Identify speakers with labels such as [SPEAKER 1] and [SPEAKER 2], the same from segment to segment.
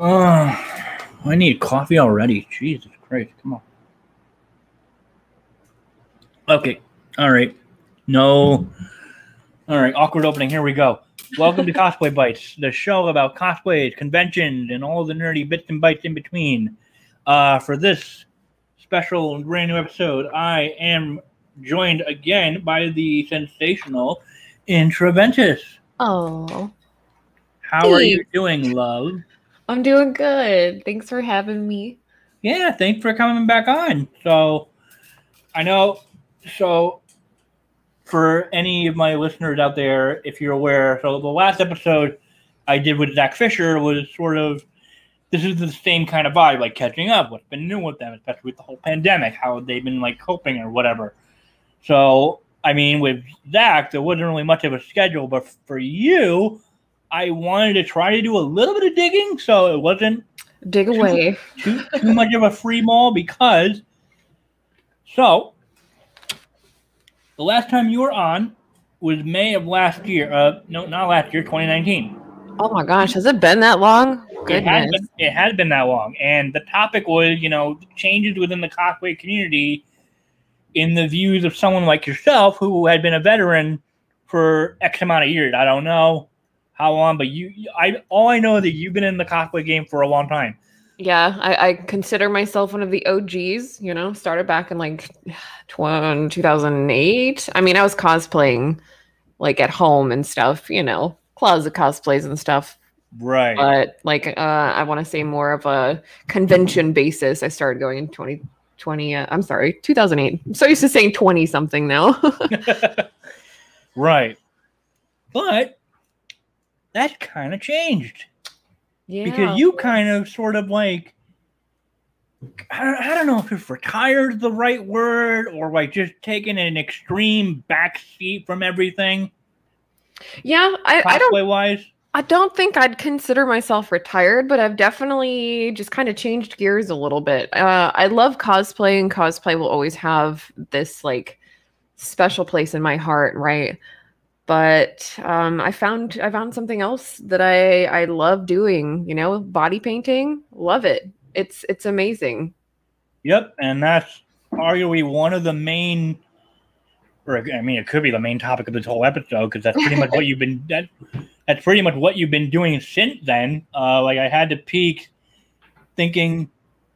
[SPEAKER 1] Uh, I need coffee already. Jesus Christ. Come on. Okay. All right. No. All right. Awkward opening. Here we go. Welcome to Cosplay Bites, the show about cosplays, conventions, and all the nerdy bits and bites in between. Uh, for this special brand new episode, I am joined again by the sensational Intraventus.
[SPEAKER 2] Oh,
[SPEAKER 1] How are you doing, love?
[SPEAKER 2] I'm doing good. Thanks for having me.
[SPEAKER 1] Yeah, thanks for coming back on. So, I know. So, for any of my listeners out there, if you're aware, so the last episode I did with Zach Fisher was sort of this is the same kind of vibe, like catching up, what's been new with them, especially with the whole pandemic, how they've been like coping or whatever. So, I mean, with Zach, there wasn't really much of a schedule, but for you, I wanted to try to do a little bit of digging, so it wasn't
[SPEAKER 2] Dig away.
[SPEAKER 1] too, too much of a free mall because so the last time you were on was May of last year. Uh, no, not last year, 2019.
[SPEAKER 2] Oh my gosh, has it been that long?
[SPEAKER 1] It has,
[SPEAKER 2] Goodness.
[SPEAKER 1] been, it has been that long, and the topic was, you know, changes within the cosplay community in the views of someone like yourself who had been a veteran for X amount of years. I don't know how long, but you, I, all I know is that you've been in the cosplay game for a long time.
[SPEAKER 2] Yeah, I, I consider myself one of the OGs, you know, started back in like tw- 2008. I mean, I was cosplaying like at home and stuff, you know, closet cosplays and stuff.
[SPEAKER 1] Right.
[SPEAKER 2] But like, uh, I want to say more of a convention basis. I started going in 2020. Uh, I'm sorry, 2008. I'm so used to saying 20 something now.
[SPEAKER 1] right. But that kind of changed
[SPEAKER 2] yeah.
[SPEAKER 1] because you kind of sort of like I don't, I don't know if if retired is the right word or like just taking an extreme backseat from everything
[SPEAKER 2] yeah, I, I don't
[SPEAKER 1] wise.
[SPEAKER 2] I don't think I'd consider myself retired, but I've definitely just kind of changed gears a little bit. Uh, I love cosplay, and cosplay will always have this like special place in my heart, right? But um, I found I found something else that I I love doing. You know, body painting, love it. It's it's amazing.
[SPEAKER 1] Yep, and that's arguably one of the main. Or I mean, it could be the main topic of this whole episode because that's pretty much what you've been. That, that's pretty much what you've been doing since then. Uh, like I had to peek, thinking,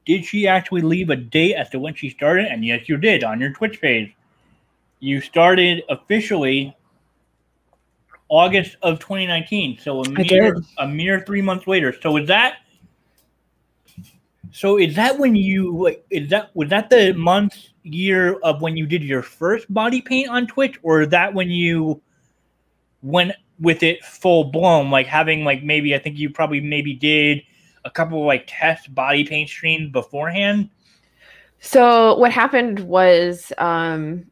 [SPEAKER 1] did she actually leave a date as to when she started? And yes, you did on your Twitch page. You started officially August of 2019, so a
[SPEAKER 2] I
[SPEAKER 1] mere a mere three months later. So is that? So is that when you like? Is that was that the month year of when you did your first body paint on Twitch, or is that when you went with it full blown, like having like maybe I think you probably maybe did a couple of like test body paint streams beforehand.
[SPEAKER 2] So what happened was um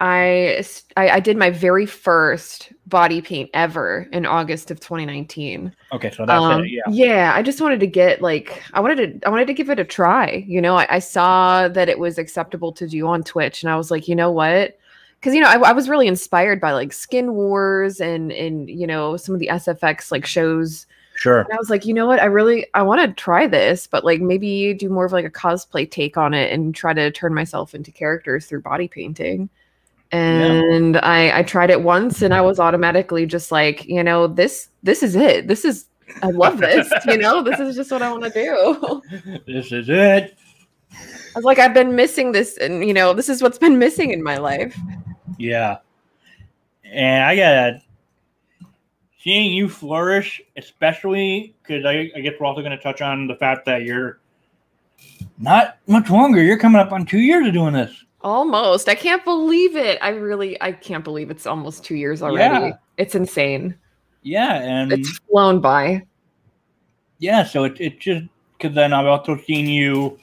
[SPEAKER 2] I, I I did my very first body paint ever in August of 2019.
[SPEAKER 1] Okay, so that's
[SPEAKER 2] Um,
[SPEAKER 1] it. Yeah.
[SPEAKER 2] I just wanted to get like I wanted to I wanted to give it a try. You know, I, I saw that it was acceptable to do on Twitch, and I was like, you know what? Because you know, I, I was really inspired by like Skin Wars and and you know some of the SFX like shows
[SPEAKER 1] Sure.
[SPEAKER 2] and I was like, you know what? I really I want to try this, but like maybe do more of like a cosplay take on it and try to turn myself into characters through body painting. And I I tried it once and I was automatically just like, you know, this this is it. This is I love this, you know? This is just what I want to do.
[SPEAKER 1] This is it.
[SPEAKER 2] I was like I've been missing this and you know, this is what's been missing in my life.
[SPEAKER 1] Yeah. And I gotta seeing you flourish, especially because I, I guess we're also going to touch on the fact that you're not much longer. You're coming up on two years of doing this.
[SPEAKER 2] Almost. I can't believe it. I really I can't believe it's almost 2 years already.
[SPEAKER 1] Yeah.
[SPEAKER 2] It's insane.
[SPEAKER 1] Yeah, and
[SPEAKER 2] It's flown by.
[SPEAKER 1] yeah, so it it just because then I've also seen you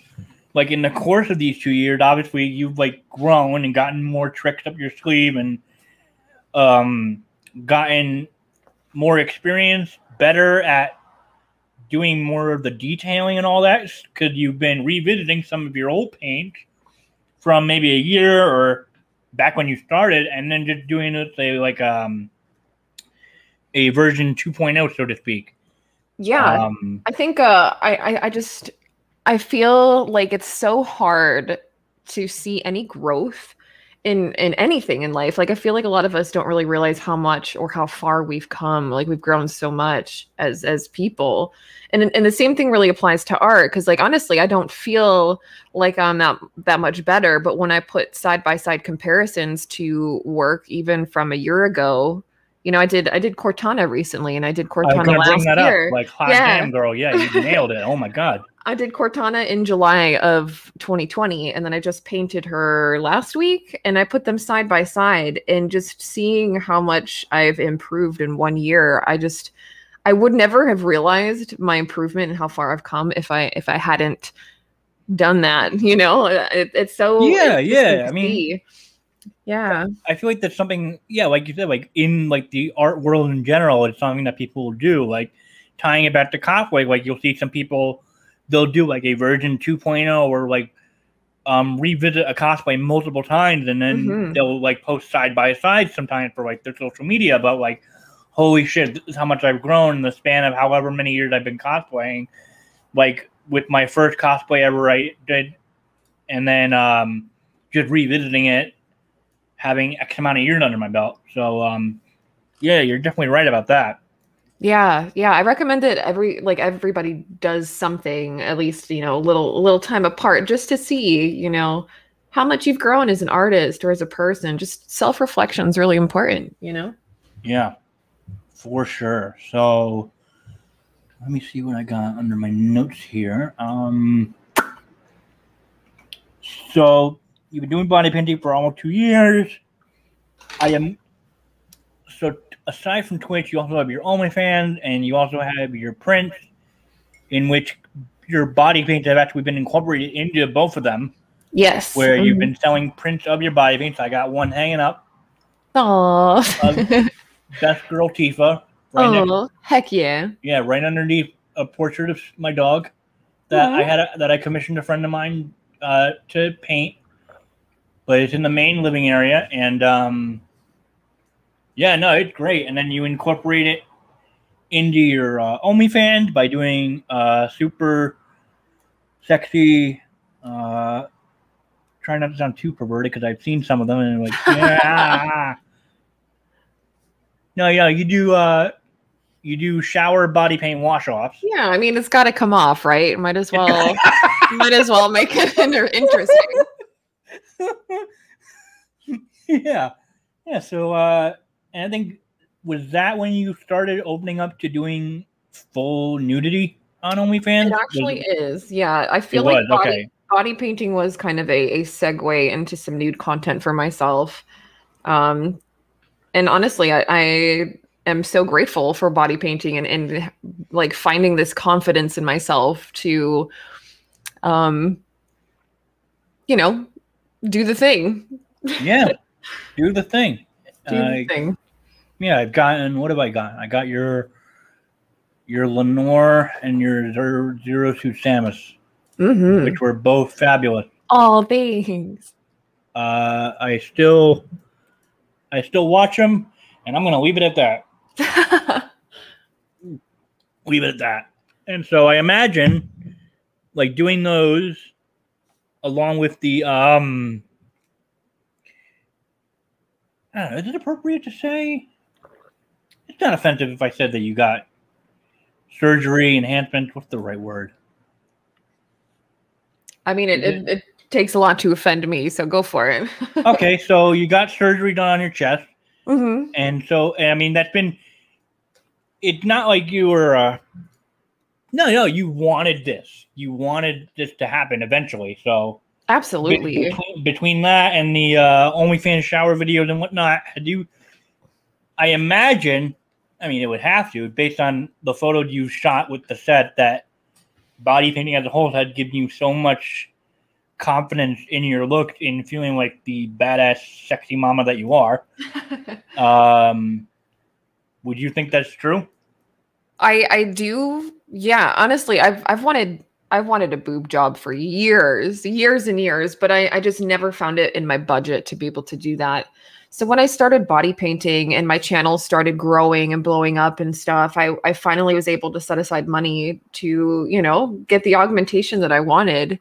[SPEAKER 1] like in the course of these two years. Obviously, you've like grown and gotten more tricks up your sleeve and um gotten more experience, better at doing more of the detailing and all that because you've been revisiting some of your old paints from maybe a year or back when you started and then just doing it say like um a version 2.0 so to speak
[SPEAKER 2] Yeah.
[SPEAKER 1] Um,
[SPEAKER 2] I think uh I, I I just I feel like it's so hard to see any growth in in anything in life. Like I feel like a lot of us don't really realize how much or how far we've come. Like we've grown so much as as people. And and the same thing really applies to art cuz like honestly, I don't feel like I'm that that much better, but when I put side by side comparisons to work even from a year ago, you know, I did I did Cortana recently and I did
[SPEAKER 1] I
[SPEAKER 2] Cortana
[SPEAKER 1] gonna
[SPEAKER 2] last
[SPEAKER 1] bring that
[SPEAKER 2] year.
[SPEAKER 1] up. Like, hot
[SPEAKER 2] Yeah.
[SPEAKER 1] damn, girl. Yeah, you nailed it. Oh my god.
[SPEAKER 2] I did Cortana in July of 2020, and then I just painted her last week, and I put them side by side. And just seeing how much I've improved in one year, I just I would never have realized my improvement and how far I've come if I if I hadn't done that. You know, it, it's so
[SPEAKER 1] Yeah, yeah, I mean-
[SPEAKER 2] see. yeah,
[SPEAKER 1] I feel like that's something, yeah, like you said, like in like the art world in general, it's something that people do. Like tying it back to cosplay, like you'll see some people, they'll do like a version 2.0 or like um revisit a cosplay multiple times, and then
[SPEAKER 2] Mhm.
[SPEAKER 1] they'll like post side by side sometimes for like their social media. But like, holy shit, this is how much I've grown in the span of however many years I've been cosplaying. Like with my first cosplay ever I did, and then um just revisiting it having X amount of years under my belt. So, um, yeah, you're definitely right about that.
[SPEAKER 2] Yeah, yeah. I recommend it every like everybody does something at least, you know, a little a little time apart just to see, you know, how much you've grown as an artist or as a person. Just self-reflection is really important, you know?
[SPEAKER 1] Yeah, for sure. So, let me see what I got under my notes here. Um, so you've been doing body painting for almost two years. I am so aside from Twitch, you also have your OnlyFans and you also have your prints, in which your body paints have actually been incorporated into both of them.
[SPEAKER 2] Yes.
[SPEAKER 1] where you've been selling prints of your body paints. I got one hanging up.
[SPEAKER 2] Oh.
[SPEAKER 1] Best girl Tifa. Right next,
[SPEAKER 2] oh, heck yeah.
[SPEAKER 1] yeah, right underneath a portrait of my dog that I had a, that I commissioned a friend of mine uh, to paint. But it's in the main living area, and um, yeah, no, it's great. And then you incorporate it into your uh, OnlyFans by doing uh, super sexy. Uh, trying not to sound too perverted because I've seen some of them and like yeah. no, yeah, you do uh, you do shower body paint wash offs.
[SPEAKER 2] Yeah, I mean it's gotta come off, right? Might as well might as well make it interesting.
[SPEAKER 1] yeah, yeah. So, uh, and I think was that when you started opening up to doing full nudity on OnlyFans?
[SPEAKER 2] It actually is. Yeah. I
[SPEAKER 1] it
[SPEAKER 2] feel
[SPEAKER 1] was
[SPEAKER 2] like body,
[SPEAKER 1] okay.
[SPEAKER 2] body painting was kind of a, a segue into some nude content for myself. Um, and honestly, I, I am so grateful for body painting and, and like finding this confidence in myself to, um, you know, do the thing.
[SPEAKER 1] Yeah, do the thing.
[SPEAKER 2] Do thing.
[SPEAKER 1] yeah, I've gotten. What have I gotten? I got your your Lenore and your Zero, Zero Suit Samus,
[SPEAKER 2] Mm-hmm.
[SPEAKER 1] which were both fabulous.
[SPEAKER 2] All things.
[SPEAKER 1] Uh, I still I still watch them, and I'm gonna leave it at that. leave it at that. And so I imagine like doing those along with the um I don't know, is it appropriate to say? It's not offensive if I said that you got surgery enhancement. What's the right word?
[SPEAKER 2] I mean, it, it, it takes a lot to offend me, so go for it.
[SPEAKER 1] Okay, so you got surgery done on your chest.
[SPEAKER 2] hmm
[SPEAKER 1] And so, I mean, that's been. It's not like you were. Uh, no, no, you wanted this. You wanted this to happen eventually. So, be-
[SPEAKER 2] Absolutely.
[SPEAKER 1] between, between that and the uh, OnlyFans shower videos and whatnot, had you. I imagine. I mean, it would have to, based on the photos you shot with the set, that body painting as a whole had given you so much confidence in your look, in feeling like the badass, sexy mama that you are. Um, would you think that's true?
[SPEAKER 2] I I do. Yeah, honestly, I've I've wanted I wanted a boob job for years, years and years, but I, I just never found it in my budget to be able to do that. So when I started body painting and my channel started growing and blowing up and stuff, I, I finally was able to set aside money to, you know, get the augmentation that I wanted.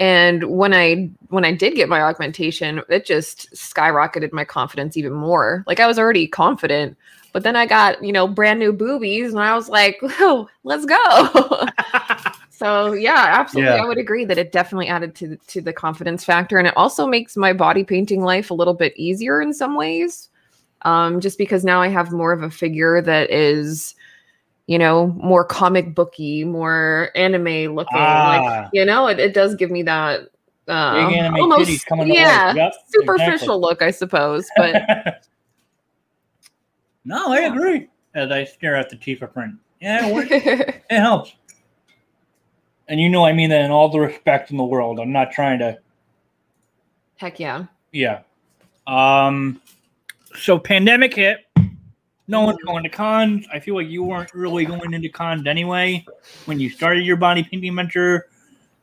[SPEAKER 2] And when I when I did get my augmentation, it just skyrocketed my confidence even more. Like I was already confident, but then I got, you know, brand new boobies and I was like, "Whoa, let's go." So yeah, absolutely, yeah. I would agree that it definitely added to to the confidence factor, and it also makes my body painting life a little bit easier in some ways. Um, just because now I have more of a figure that is, you know, more comic booky, more anime looking. Ah. Like you know, it, it does give me that uh, almost yeah yep, superficial exactly. look, I suppose. But
[SPEAKER 1] no, I agree. As I stare at the Tifa print, yeah, it, it helps and you know I mean that in all the respect in the world. I'm not trying to.
[SPEAKER 2] Heck yeah.
[SPEAKER 1] Yeah. Um. So pandemic hit. No one's going to cons. I feel like you weren't really going into cons anyway when you started your body painting venture.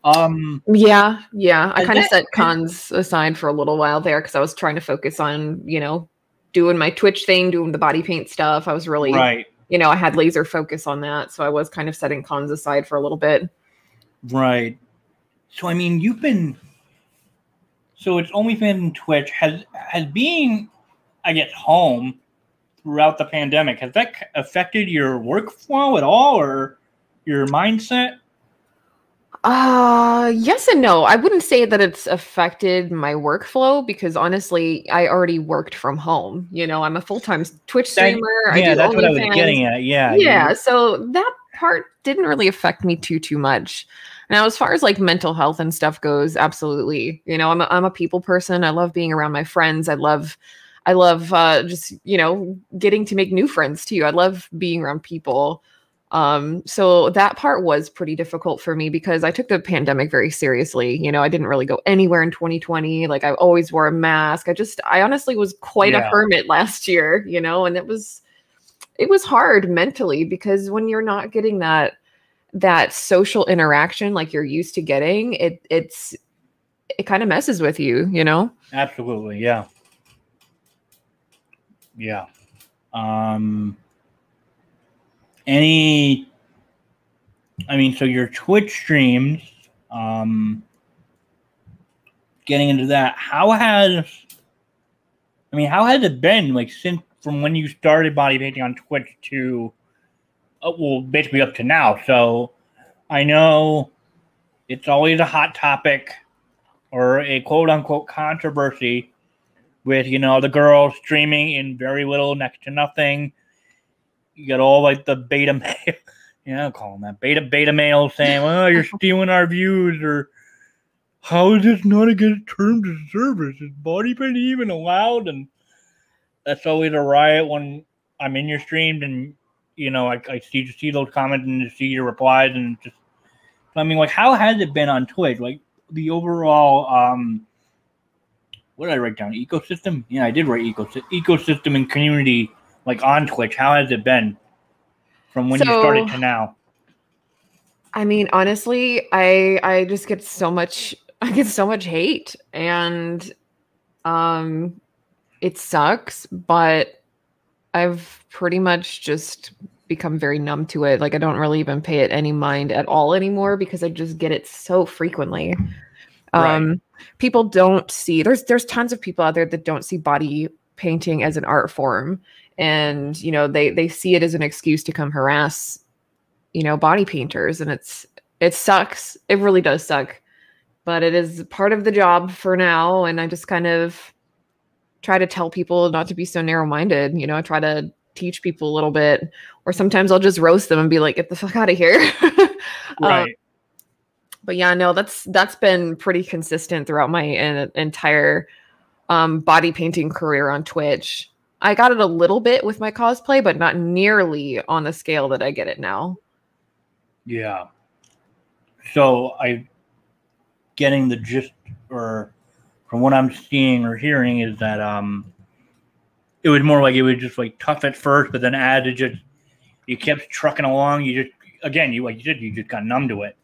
[SPEAKER 1] Um.
[SPEAKER 2] Yeah, yeah. I kind of set cons aside for a little while there because I was trying to focus on you know doing my Twitch thing, doing the body paint stuff. I was really
[SPEAKER 1] right.
[SPEAKER 2] You know, I had laser focus on that, so I was kind of setting cons aside for a little bit.
[SPEAKER 1] Right. So I mean, you've been. So it's only been Twitch has has being, I guess, home throughout the pandemic. Has that affected your workflow at all, or your mindset?
[SPEAKER 2] Uh yes and no. I wouldn't say that it's affected my workflow because honestly, I already worked from home. You know, I'm a full-time Twitch streamer.
[SPEAKER 1] That, yeah, that's what I was getting at. Yeah.
[SPEAKER 2] Yeah. So that part didn't really affect me too too much. Now, as far as like mental health and stuff goes, absolutely. You know, I'm a, I'm a people person. I love being around my friends. I love, I love uh, just you know getting to make new friends too. I love being around people. Um, so that part was pretty difficult for me because I took the pandemic very seriously. You know, I didn't really go anywhere in 2020. Like I always wore a mask. I just, I honestly was quite yeah. a hermit last year. You know, and it was, it was hard mentally because when you're not getting that that social interaction like you're used to getting, it it's it kind of messes with you, you know?
[SPEAKER 1] Absolutely, yeah. Yeah. Um any I mean, so your Twitch streams, um getting into that, how has I mean, how has it been like since from when you started body painting on Twitch to uh, well, basically up to now. So I know it's always a hot topic or a quote unquote controversy with, you know, the girls streaming in very little, next to nothing. You got all like the beta male, yeah, I'll call them that beta beta male saying, "Well, you're stealing our views," or "How is this not a good term of service? Is body paint even allowed?" And that's always a riot when I'm in your stream and you know, I, I see see those comments and see your replies and just I mean, like, how has it been on Twitch? Like the overall, um, what did I write down? Ecosystem? Yeah, I did write ecosystem, ecosystem and community, like on Twitch. How has it been from when so, you started to now?
[SPEAKER 2] I mean, honestly, I I just get so much I get so much hate and um it sucks, but I've pretty much just become very numb to it. Like I don't really even pay it any mind at all anymore because I just get it so frequently. Um people don't see there's there's tons of people out there that don't see body painting as an art form and you know they they see it as an excuse to come harass you know body painters and it's it sucks. It really does suck. But it is part of the job for now and I just kind of try to tell people not to be so narrow minded. You know, I try to teach people a little bit, or sometimes I'll just roast them and be like, "Get the fuck out of here." Um, right. Um, but yeah, no, that's that's been pretty consistent throughout my uh, entire um, body painting career on Twitch. I got it a little bit with my cosplay, but not nearly on the scale that I get it now.
[SPEAKER 1] Yeah. So I getting the gist or from what I'm seeing or hearing is that um, it was more like it was just like tough at first, but then as it just you kept trucking along, you just again you like you said you just got numb to it.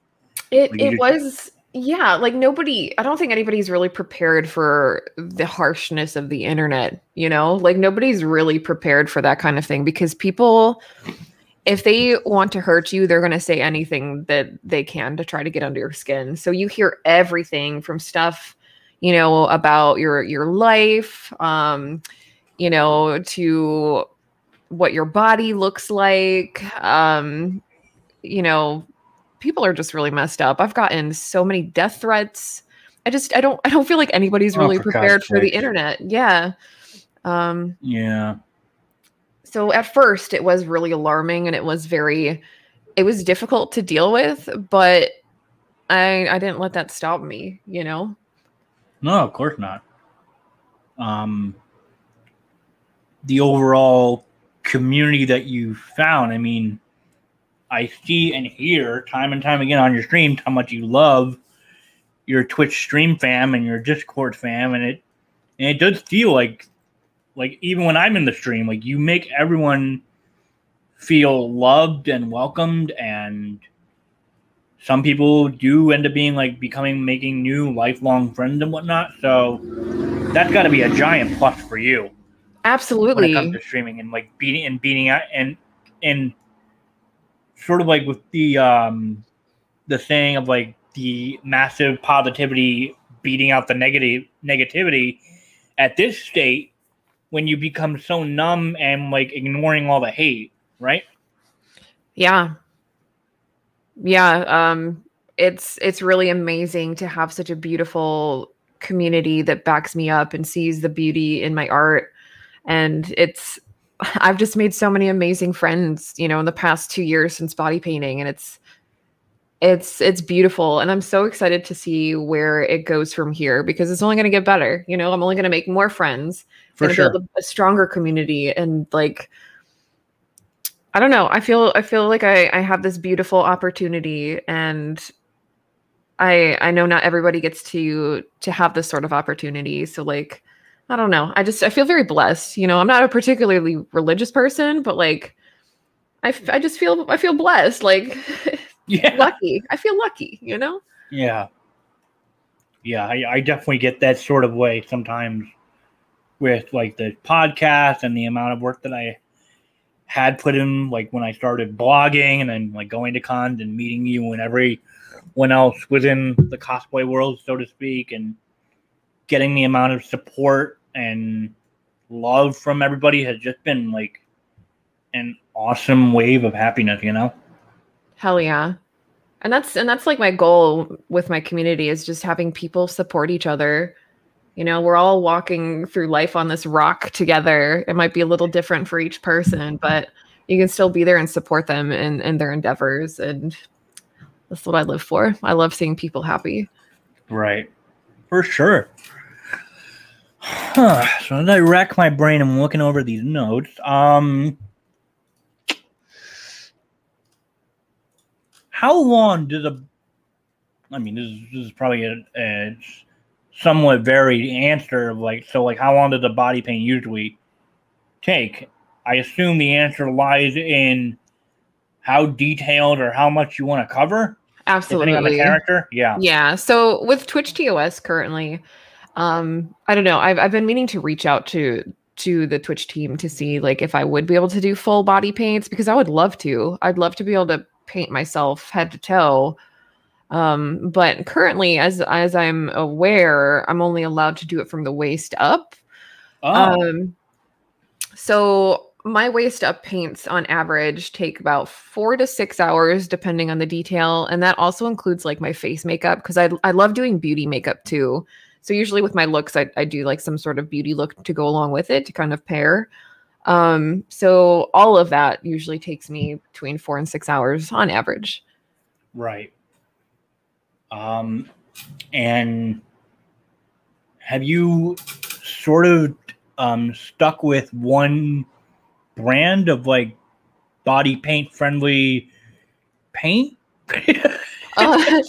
[SPEAKER 2] It
[SPEAKER 1] Like,
[SPEAKER 2] it
[SPEAKER 1] just-
[SPEAKER 2] was yeah, like nobody I don't think anybody's really prepared for the harshness of the internet, you know? Like nobody's really prepared for that kind of thing because people if they want to hurt you, they're going to say anything that they can to try to get under your skin. So you hear everything from stuff, you know, about your your life, um, you know, to what your body looks like, um, you know, people are just really messed up. I've gotten so many death threats. I just I don't I don't feel like anybody's
[SPEAKER 1] Oh,
[SPEAKER 2] really
[SPEAKER 1] for
[SPEAKER 2] prepared for the internet. Yeah. Um
[SPEAKER 1] Yeah.
[SPEAKER 2] so at first it was really alarming and it was very it was difficult to deal with, but I I didn't let that stop me, you know.
[SPEAKER 1] No, of course not. Um, the overall community that you found. I mean, I see and hear time and time again on your streams how much you love your Twitch stream fam and your Discord fam, and it and it does feel like like even when I'm in the stream, like you make everyone feel loved and welcomed and some people do end up being like becoming making new lifelong friends and whatnot. So that's got to be a giant plus for you Absolutely. when it comes to streaming and like beating and beating out and and sort of like with the um the saying of like the massive positivity beating out the negative negativity at this state when you become so numb and like ignoring all the hate, right?
[SPEAKER 2] Yeah. Yeah, um it's it's really amazing to have such a beautiful community that backs me up and sees the beauty in my art. And it's I've just made so many amazing friends, you know, in the past 2 years since body painting and it's it's it's beautiful. And I'm so excited to see where it goes from here because it's only going to get better, you know, I'm only going to make more friends.
[SPEAKER 1] For
[SPEAKER 2] gonna
[SPEAKER 1] sure.
[SPEAKER 2] build a, a stronger community and like i don't know. I feel i feel like i i have this beautiful opportunity and i i know not everybody gets to to have this sort of opportunity. So like i don't know. I just i feel very blessed. You know i'm not a particularly religious person but like i, f- I just feel i feel blessed. Like
[SPEAKER 1] Yeah.
[SPEAKER 2] lucky. I feel lucky you know?
[SPEAKER 1] Yeah. Yeah, I, I definitely get that sort of way sometimes with like the podcast and the amount of work that I had put in, like when I started blogging and then like going to cons and meeting you and everyone else within the cosplay world, so to speak, and getting the amount of support and love from everybody has just been like an awesome wave of happiness, you know?
[SPEAKER 2] Hell yeah. And that's and that's like my goal with my community is just having people support each other. You know, we're all walking through life on this rock together. It might be a little different for each person, but you can still be there and support them in, in their endeavors. And that's what I live for. I love seeing people happy.
[SPEAKER 1] Right. For sure. Huh. So as I rack my brain, I'm looking over these notes. Um, how long does a? I mean, this is, this is probably a, a somewhat varied answer. Of like, so like, how long does a body paint usually take? I assume the answer lies in how detailed or how much you want to cover, depending on the
[SPEAKER 2] Absolutely.
[SPEAKER 1] character. Yeah.
[SPEAKER 2] Yeah. So with Twitch TOS currently, um, I don't know. I've I've been meaning to reach out to to the Twitch team to see like if I would be able to do full body paints because I would love to. I'd love to be able to paint myself head to toe. Um, but currently, as as I'm aware, I'm only allowed to do it from the waist up.
[SPEAKER 1] Oh.
[SPEAKER 2] Um, so my waist up paints on average take about four to six hours, depending on the detail, and that also includes like my face makeup because I I love doing beauty makeup too. So usually with my looks, I I do like some sort of beauty look to go along with it to kind of pair. Um, so all of that usually takes me between four and six hours on average.
[SPEAKER 1] Right. Um, and have you sort of um, stuck with one brand of like body paint friendly paint?
[SPEAKER 2] Uh,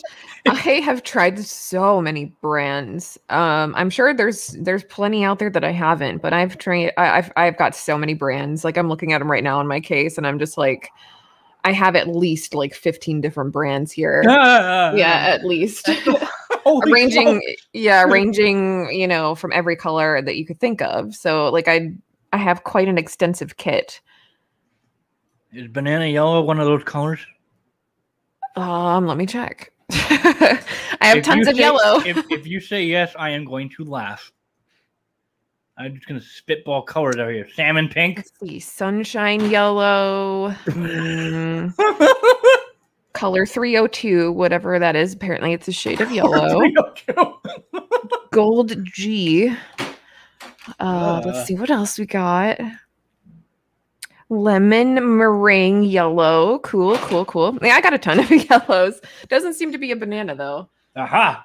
[SPEAKER 2] I have tried so many brands. Um, I'm sure there's there's plenty out there that I haven't, but I've tried. I've I've got so many brands. Like I'm looking at them right now in my case, and I'm just like, I have at least like 15 different brands here.
[SPEAKER 1] Ah,
[SPEAKER 2] yeah, at least.
[SPEAKER 1] holy
[SPEAKER 2] ranging
[SPEAKER 1] fuck.
[SPEAKER 2] yeah, ranging, you know, from every color that you could think of. So like I I have quite an extensive kit.
[SPEAKER 1] Is banana yellow one of those colors?
[SPEAKER 2] Um, let me check. I have
[SPEAKER 1] If
[SPEAKER 2] tons of
[SPEAKER 1] say-
[SPEAKER 2] yellow.
[SPEAKER 1] If, if you say yes, I am going to laugh. I'm just gonna spitball colors out here. Salmon pink.
[SPEAKER 2] Let's see, sunshine yellow, mm, color 302, whatever that is. Apparently, it's a shade of yellow. Gold G. Uh,
[SPEAKER 1] Uh.
[SPEAKER 2] let's see what else we got. Lemon meringue yellow. Cool, cool, cool. Yeah, I got a ton of yellows. Doesn't seem to be a banana though.
[SPEAKER 1] Aha.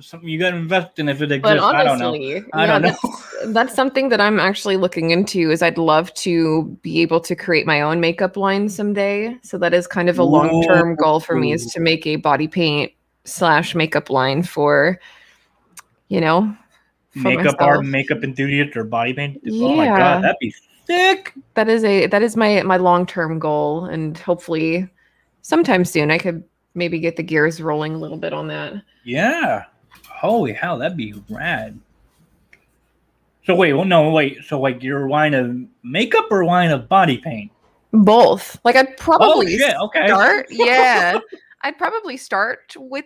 [SPEAKER 1] Something you gotta invest in if it exists.
[SPEAKER 2] But
[SPEAKER 1] I don't know.
[SPEAKER 2] honestly,
[SPEAKER 1] I
[SPEAKER 2] yeah,
[SPEAKER 1] don't know.
[SPEAKER 2] that's, that's something that I'm actually looking into. Is I'd love to be able to create my own makeup line someday. So that is kind of a long term goal for me is to make a body paint slash makeup line for, you know, for
[SPEAKER 1] Makeup
[SPEAKER 2] myself.
[SPEAKER 1] art, makeup enthusiast, or body paint. Oh my
[SPEAKER 2] Yeah.
[SPEAKER 1] god, that'd be sick.
[SPEAKER 2] that is a that is my my long term goal, and hopefully, sometime soon I could maybe get the gears rolling a little bit on that.
[SPEAKER 1] Yeah. Holy hell, that'd be rad. So wait, well, no, wait. So like your line of makeup or line of body paint?
[SPEAKER 2] Both, like I'd
[SPEAKER 1] Oh
[SPEAKER 2] probably
[SPEAKER 1] shit! Okay.
[SPEAKER 2] start. Yeah, I'd probably start with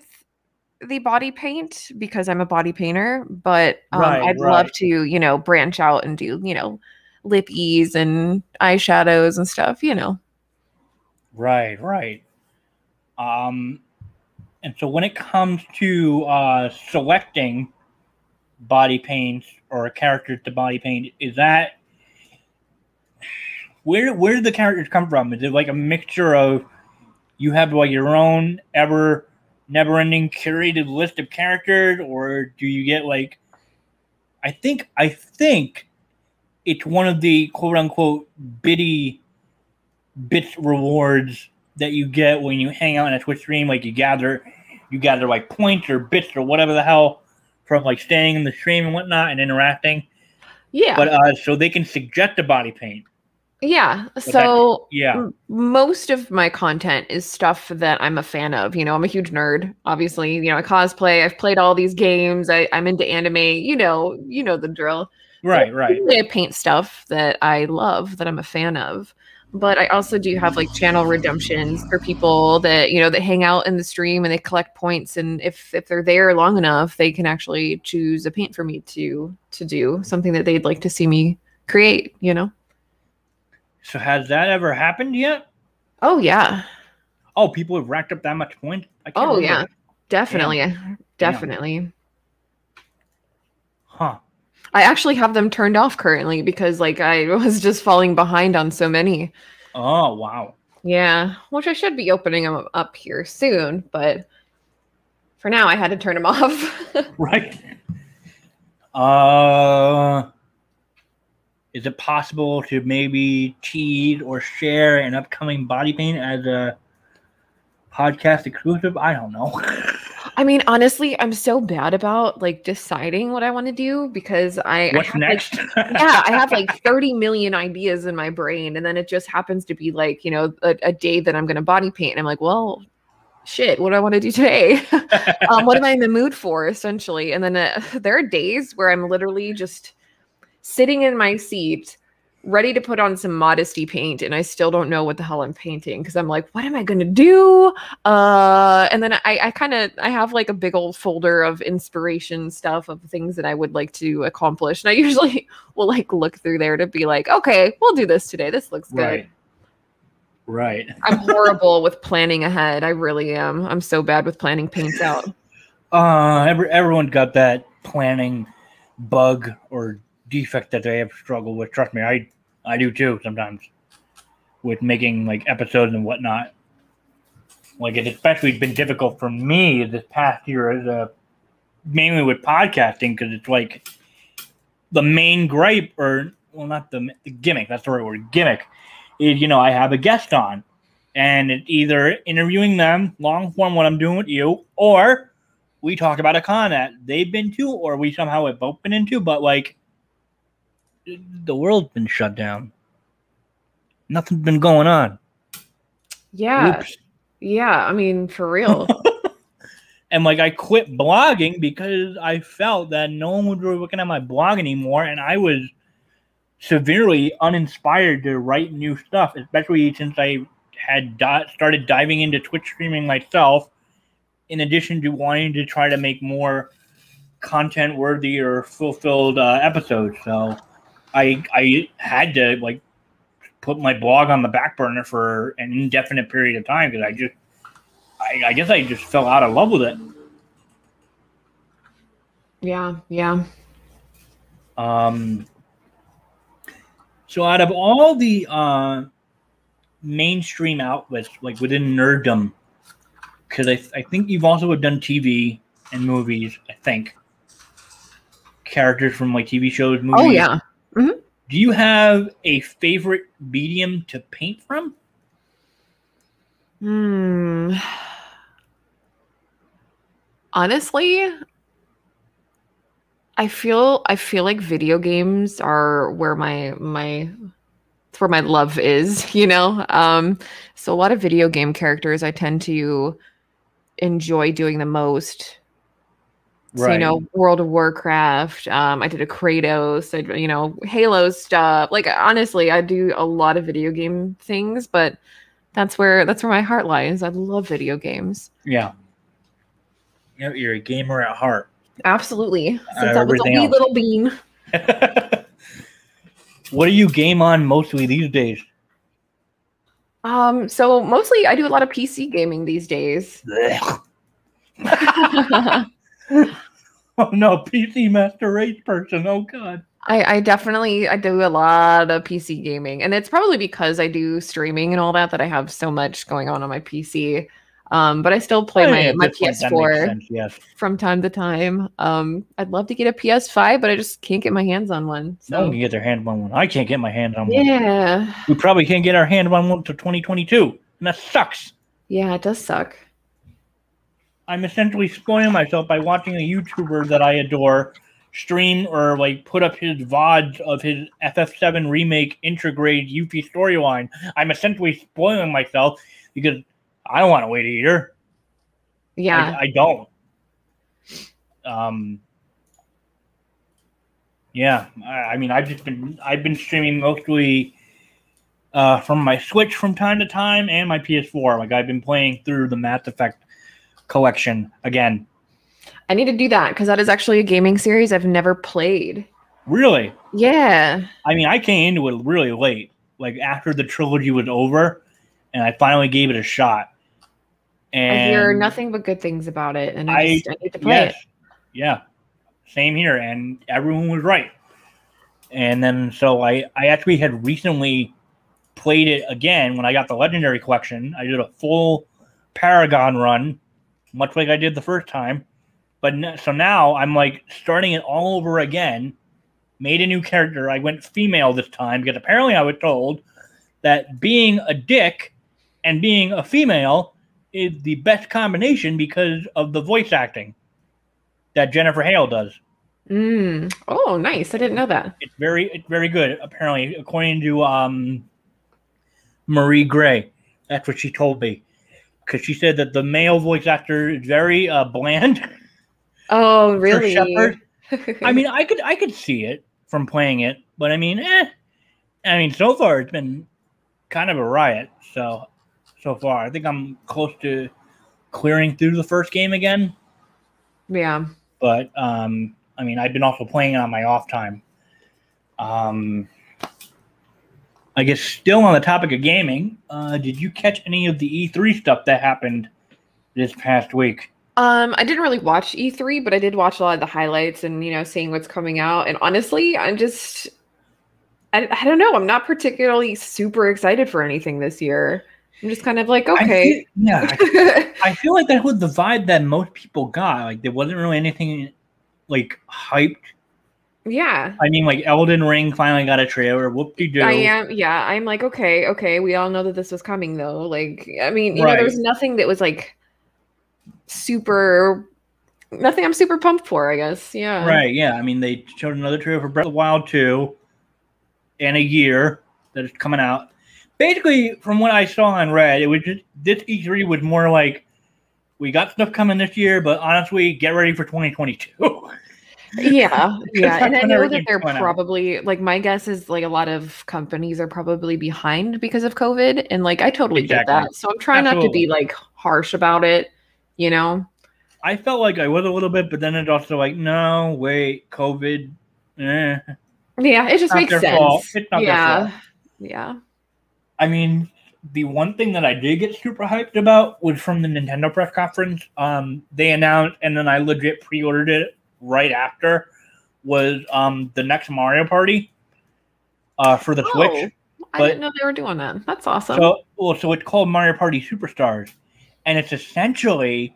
[SPEAKER 2] the body paint because I'm a body painter, but um,
[SPEAKER 1] Right,
[SPEAKER 2] I'd
[SPEAKER 1] right.
[SPEAKER 2] love to, you know, branch out and do, you know, lip ease and eyeshadows and stuff. You know.
[SPEAKER 1] Right, right. Um, and so when it comes to uh, selecting body paints or characters to body paint, is that where where do the characters come from? Is it like a mixture of you have like your own ever never ending curated list of characters, or do you get like I think I think it's one of the quote unquote biddy bits rewards that you get when you hang out in a Twitch stream. Like you gather, you gather like points or bits or whatever the hell from like staying in the stream and whatnot and interacting.
[SPEAKER 2] Yeah.
[SPEAKER 1] But uh, so they can suggest a body paint.
[SPEAKER 2] yeah.
[SPEAKER 1] that-
[SPEAKER 2] So
[SPEAKER 1] Yeah,
[SPEAKER 2] most of my content is stuff that I'm a fan of. You know, I'm a huge nerd. Obviously, you know, I cosplay. I've played all these games. I, I'm into anime. You know, you know the drill.
[SPEAKER 1] right, right.
[SPEAKER 2] I paint stuff that I love, that I'm a fan of. But I also do have like channel redemptions for people that you know that hang out in the stream and they collect points. And if if they're there long enough, they can actually choose a paint for me to to do something that they'd like to see me create. You know?
[SPEAKER 1] So has that ever happened yet?
[SPEAKER 2] Oh yeah.
[SPEAKER 1] Oh, people have racked up that much point. I can't
[SPEAKER 2] Oh
[SPEAKER 1] remember.
[SPEAKER 2] yeah. Definitely. Definitely.
[SPEAKER 1] Huh.
[SPEAKER 2] I actually have them turned off currently because like I was just falling behind on so many.
[SPEAKER 1] Oh wow.
[SPEAKER 2] Yeah, which I should be opening them up here soon, but for now I had to turn them off.
[SPEAKER 1] Right. Uh, is it possible to maybe tease or share an upcoming body paint as a podcast exclusive? I don't know.
[SPEAKER 2] I mean, honestly, I'm so bad about like deciding what I want to do because I I
[SPEAKER 1] What's
[SPEAKER 2] have, like,
[SPEAKER 1] next?
[SPEAKER 2] yeah, I have like 30 million ideas in my brain, and then it just happens to be like, you know, a, a day that I'm going to body paint. And I'm like, well, shit, what do I want to do today? um, what am I in the mood for, essentially? And then uh, there are days where I'm literally just sitting in my seat, ready to put on some modesty paint, and I still don't know what the hell I'm painting because I'm like, what am I going to do? Uh, and then I, I kind of I have like a big old folder of inspiration stuff of things that I would like to accomplish, and I usually will like look through there to be like, okay, we'll do this today. This looks good.
[SPEAKER 1] right. Right.
[SPEAKER 2] I'm horrible with planning ahead. I really am. I'm so bad with planning paints out.
[SPEAKER 1] Uh, every, everyone got that planning bug or defect that they have struggled with. Trust me, I I do too sometimes with making like episodes and whatnot. Like it's especially been difficult for me this past year as a mainly with podcasting because it's like the main gripe or well not the, the gimmick that's the right word gimmick is you know I have a guest on and it's either interviewing them long form what I'm doing with you or we talk about a con that they've been to or we somehow have both been into, but like the world's been shut down. nothing's been going on.
[SPEAKER 2] Yeah.
[SPEAKER 1] Oops.
[SPEAKER 2] Yeah. I mean, for real.
[SPEAKER 1] And like I quit blogging because I felt that no one was really looking at my blog anymore, and I was severely uninspired to write new stuff, especially since I had di- started diving into Twitch streaming myself. In addition to wanting to try to make more content worthy or fulfilled uh, episodes, so I I had to like put my blog on the back burner for an indefinite period of time because I just I, I guess I just fell out of love with it.
[SPEAKER 2] yeah. Yeah.
[SPEAKER 1] Um, so out of all the uh, mainstream outlets, like within nerddom, because I, I think you've also done TV and movies. I think characters from like TV shows, movies.
[SPEAKER 2] Oh, yeah.
[SPEAKER 1] Do you have a favorite medium to paint from?
[SPEAKER 2] Hmm. Honestly, I feel I feel like video games are where my my it's where my love is, you know. Um so a lot of video game characters I tend to enjoy doing the most. So, you know, World of Warcraft. Um, I did a Kratos. I, you know, Halo stuff. Like honestly, I do a lot of video game things, but that's where that's where my heart lies. I love video games.
[SPEAKER 1] yeah. You're, you're a gamer at heart.
[SPEAKER 2] Absolutely.
[SPEAKER 1] Uh,
[SPEAKER 2] Since I was a wee
[SPEAKER 1] else.
[SPEAKER 2] little bean.
[SPEAKER 1] what do you game on mostly these days?
[SPEAKER 2] Um, so mostly I do a lot of PC gaming these days.
[SPEAKER 1] Oh no, PC Master Race person. Oh god.
[SPEAKER 2] I, I definitely I do a lot of PC gaming, and it's probably because I do streaming and all that that I have so much going on on my PC. Um, but I still play
[SPEAKER 1] Oh,
[SPEAKER 2] my
[SPEAKER 1] yeah,
[SPEAKER 2] my
[SPEAKER 1] this one, that makes
[SPEAKER 2] PS4
[SPEAKER 1] sense, Yes.
[SPEAKER 2] from time to time. Um, I'd love to get a PS5, but I just can't get my hands on one.
[SPEAKER 1] No one can get their hands on one. I can't get my hands on one.
[SPEAKER 2] yeah,
[SPEAKER 1] We probably can't get our hands on one until 2022. And that sucks.
[SPEAKER 2] yeah, it does suck.
[SPEAKER 1] I'm essentially spoiling myself by watching a YouTuber that I adore stream or like put up his VODs of his FF7 remake Intergrade Yuffie storyline. I'm essentially spoiling myself because I don't want to wait a year.
[SPEAKER 2] Yeah,
[SPEAKER 1] I, I don't. Um. Yeah, I, I mean, I've just been I've been streaming mostly uh, from my Switch from time to time and my PS4. Like I've been playing through the Mass Effect collection again.
[SPEAKER 2] I need to do that because that is actually a gaming series I've never played.
[SPEAKER 1] Really,
[SPEAKER 2] Yeah,
[SPEAKER 1] I mean, I came into it really late, like after the trilogy was over, and I finally gave it a shot. And
[SPEAKER 2] I hear nothing but good things about it, and I,
[SPEAKER 1] I-
[SPEAKER 2] just, I need to play
[SPEAKER 1] yes,
[SPEAKER 2] it.
[SPEAKER 1] yeah, same here, and everyone was right. And then so I I actually had recently played it again when I got the legendary collection. I did a full Paragon run, much like I did the first time. But n- so now I'm like starting it all over again. Made a new character. I went female this time because apparently I was told that being a dick and being a female is the best combination because of the voice acting that Jennifer Hale does.
[SPEAKER 2] Mm. Oh, nice! I didn't know that.
[SPEAKER 1] It's very it's very good. Apparently, according to um, Marie Gray, that's what she told me. Because she said that the male voice actor is very uh, bland.
[SPEAKER 2] Oh, really?
[SPEAKER 1] I mean, I could I could see it from playing it, but I mean, eh. I mean, so far it's been kind of a riot. So so far, I think I'm close to clearing through the first game again.
[SPEAKER 2] yeah.
[SPEAKER 1] but um, I mean, I've been also playing it on my off time. Um, I guess still on the topic of gaming, uh, did you catch any of the E3 stuff that happened this past week?
[SPEAKER 2] Um, I didn't really watch E3, but I did watch a lot of the highlights and you know seeing what's coming out. And honestly, I'm just, I, I don't know. I'm not particularly super excited for anything this year. I'm just kind of like,
[SPEAKER 1] I
[SPEAKER 2] okay.
[SPEAKER 1] feel- yeah, I, I feel like that was the vibe that most people got. Like there wasn't really anything like hyped.
[SPEAKER 2] Yeah.
[SPEAKER 1] I mean, like Elden Ring finally got a trailer. Whoop de doo.
[SPEAKER 2] I am, yeah. I'm like, okay, okay. We all know that this was coming, though. Like, I mean, you know, there was nothing that was like super, nothing I'm super pumped for. I guess, yeah.
[SPEAKER 1] Right, yeah. I mean, they showed another trailer for Breath of the Wild 2 in a year that is coming out. basically from what I saw and read, it was just this E3 was more like we got stuff coming this year, but honestly, get ready for 2022.
[SPEAKER 2] yeah yeah and i know that they're probably like my guess is like a lot of companies are probably behind because of covid and like i totally get that so i'm trying not to be like harsh about it you know
[SPEAKER 1] I felt like I was a little bit, but then it's also like, no, wait, COVID. Eh.
[SPEAKER 2] yeah it just makes sense
[SPEAKER 1] fault. It's not their
[SPEAKER 2] yeah yeah
[SPEAKER 1] I mean, the one thing that I did get super hyped about was from the Nintendo press conference. Um, they announced, and then I legit pre-ordered it right after. Was um the next Mario Party, uh, for the Switch.
[SPEAKER 2] Oh, i
[SPEAKER 1] but-
[SPEAKER 2] didn't know they were doing that that's awesome
[SPEAKER 1] So, well, so it's called Mario Party Superstars, and it's essentially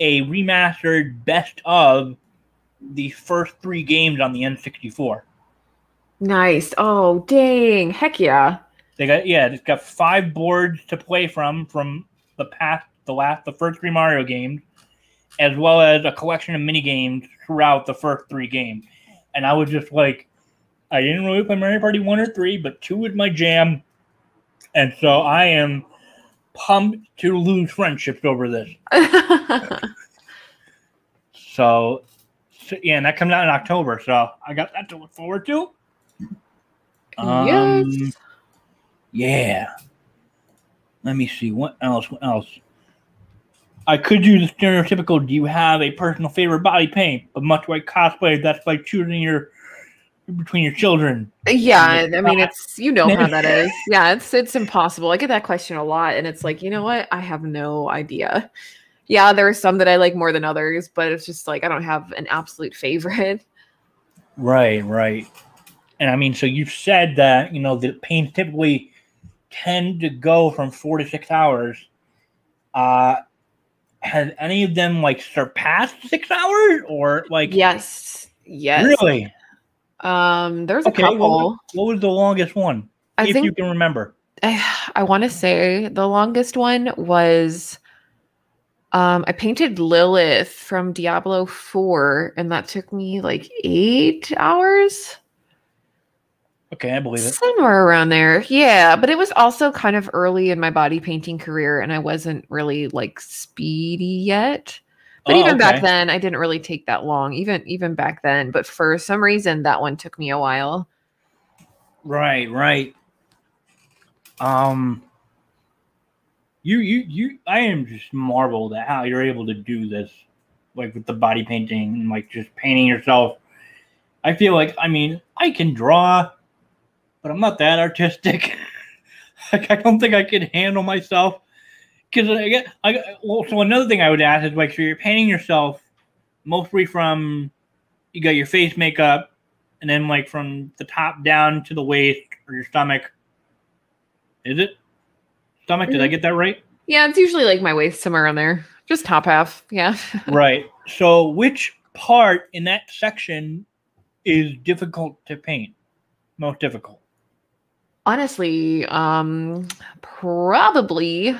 [SPEAKER 1] a remastered best of the first three games on the N64.
[SPEAKER 2] nice oh dang heck yeah
[SPEAKER 1] They got yeah, it's got five boards to play from from the past, the last, the first three Mario games, as well as a collection of mini games throughout the first three games. And I was just like, I didn't really play Mario Party one or three, but two was my jam, and so I am pumped to lose friendships over this. So, so yeah, and that comes out in October, so I got that to look forward to. Um,
[SPEAKER 2] Yes.
[SPEAKER 1] Yeah. Let me see. What else? What else? I could do the stereotypical do you have a personal favorite body paint, but much like cosplay, that's like choosing your between your children.
[SPEAKER 2] Yeah, I mean it's you know how that is. Yeah, it's it's impossible. I get that question a lot and it's like, you know what? I have no idea. Yeah, there are some that I like more than others, but it's just like I don't have an absolute favorite.
[SPEAKER 1] Right, right. And I mean, so you've said that, you know, the paints typically tend to go from four to six hours. Uh has any of them like surpassed six hours or like
[SPEAKER 2] Yes. Yes.
[SPEAKER 1] really?
[SPEAKER 2] Um there's a
[SPEAKER 1] Okay, what
[SPEAKER 2] couple.
[SPEAKER 1] was, what was the longest one?
[SPEAKER 2] I
[SPEAKER 1] if
[SPEAKER 2] think
[SPEAKER 1] you can remember.
[SPEAKER 2] i, I want to say the longest one was um I painted Lilith from Diablo 4 and that took me like 8 hours.
[SPEAKER 1] Okay, I believe it.
[SPEAKER 2] Somewhere around there. Yeah, but it was also kind of early in my body painting career and I wasn't really like speedy yet. But
[SPEAKER 1] Oh,
[SPEAKER 2] even back then I didn't really take that long. Even even back then, but for some reason that one took me a while.
[SPEAKER 1] Right, right. Um you you you I am just marveled at how you're able to do this like with the body painting and like just painting yourself. I feel like I mean, I can draw, but I'm not that artistic. like I don't think I could handle myself because I get I get- well so another thing I would ask is like so you're painting yourself mostly from you got your face makeup and then like from the top down to the waist or your stomach. Is it stomach? Did I mm-hmm. get that right?
[SPEAKER 2] Yeah, it's usually like my waist somewhere on there. Just top half. Yeah.
[SPEAKER 1] right. So which part in that section is difficult to paint? Most difficult.
[SPEAKER 2] Honestly, um probably